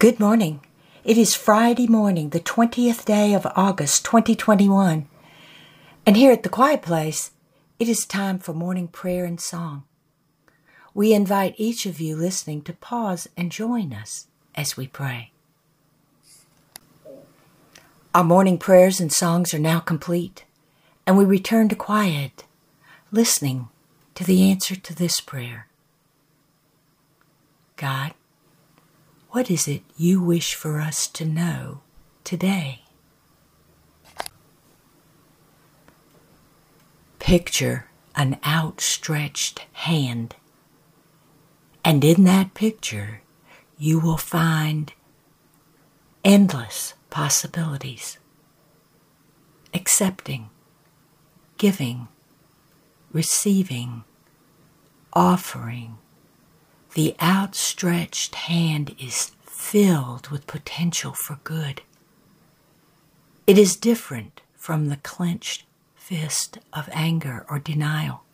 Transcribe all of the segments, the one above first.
Good morning. It is Friday morning, the 20th day of August 2021. And here at the Quiet Place, it is time for morning prayer and song. We invite each of you listening to pause and join us as we pray. Our morning prayers and songs are now complete, and we return to quiet, listening to the answer to this prayer God, what is it you wish for us to know today? Picture an outstretched hand, and in that picture you will find endless possibilities. Accepting, giving, receiving, offering, the outstretched hand is filled with potential for good. It is different from the clenched fist of anger or denial.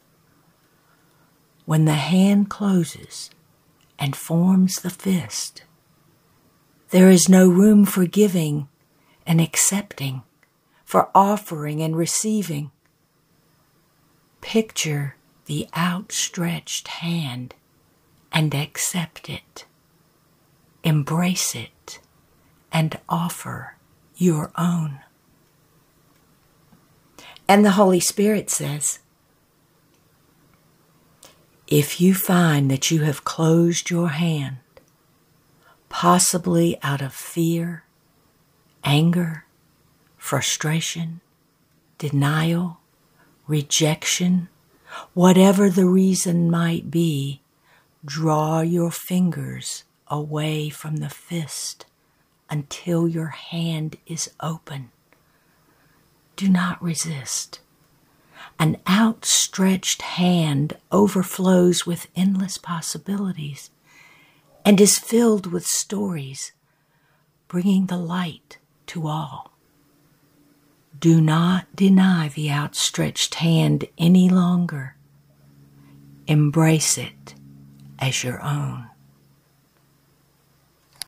When the hand closes and forms the fist, there is no room for giving and accepting, for offering and receiving. Picture the outstretched hand and accept it. Embrace it and offer your own. And the Holy Spirit says, if you find that you have closed your hand, possibly out of fear, anger, frustration, denial, rejection, whatever the reason might be, Draw your fingers away from the fist until your hand is open. Do not resist. An outstretched hand overflows with endless possibilities and is filled with stories, bringing the light to all. Do not deny the outstretched hand any longer. Embrace it as your own.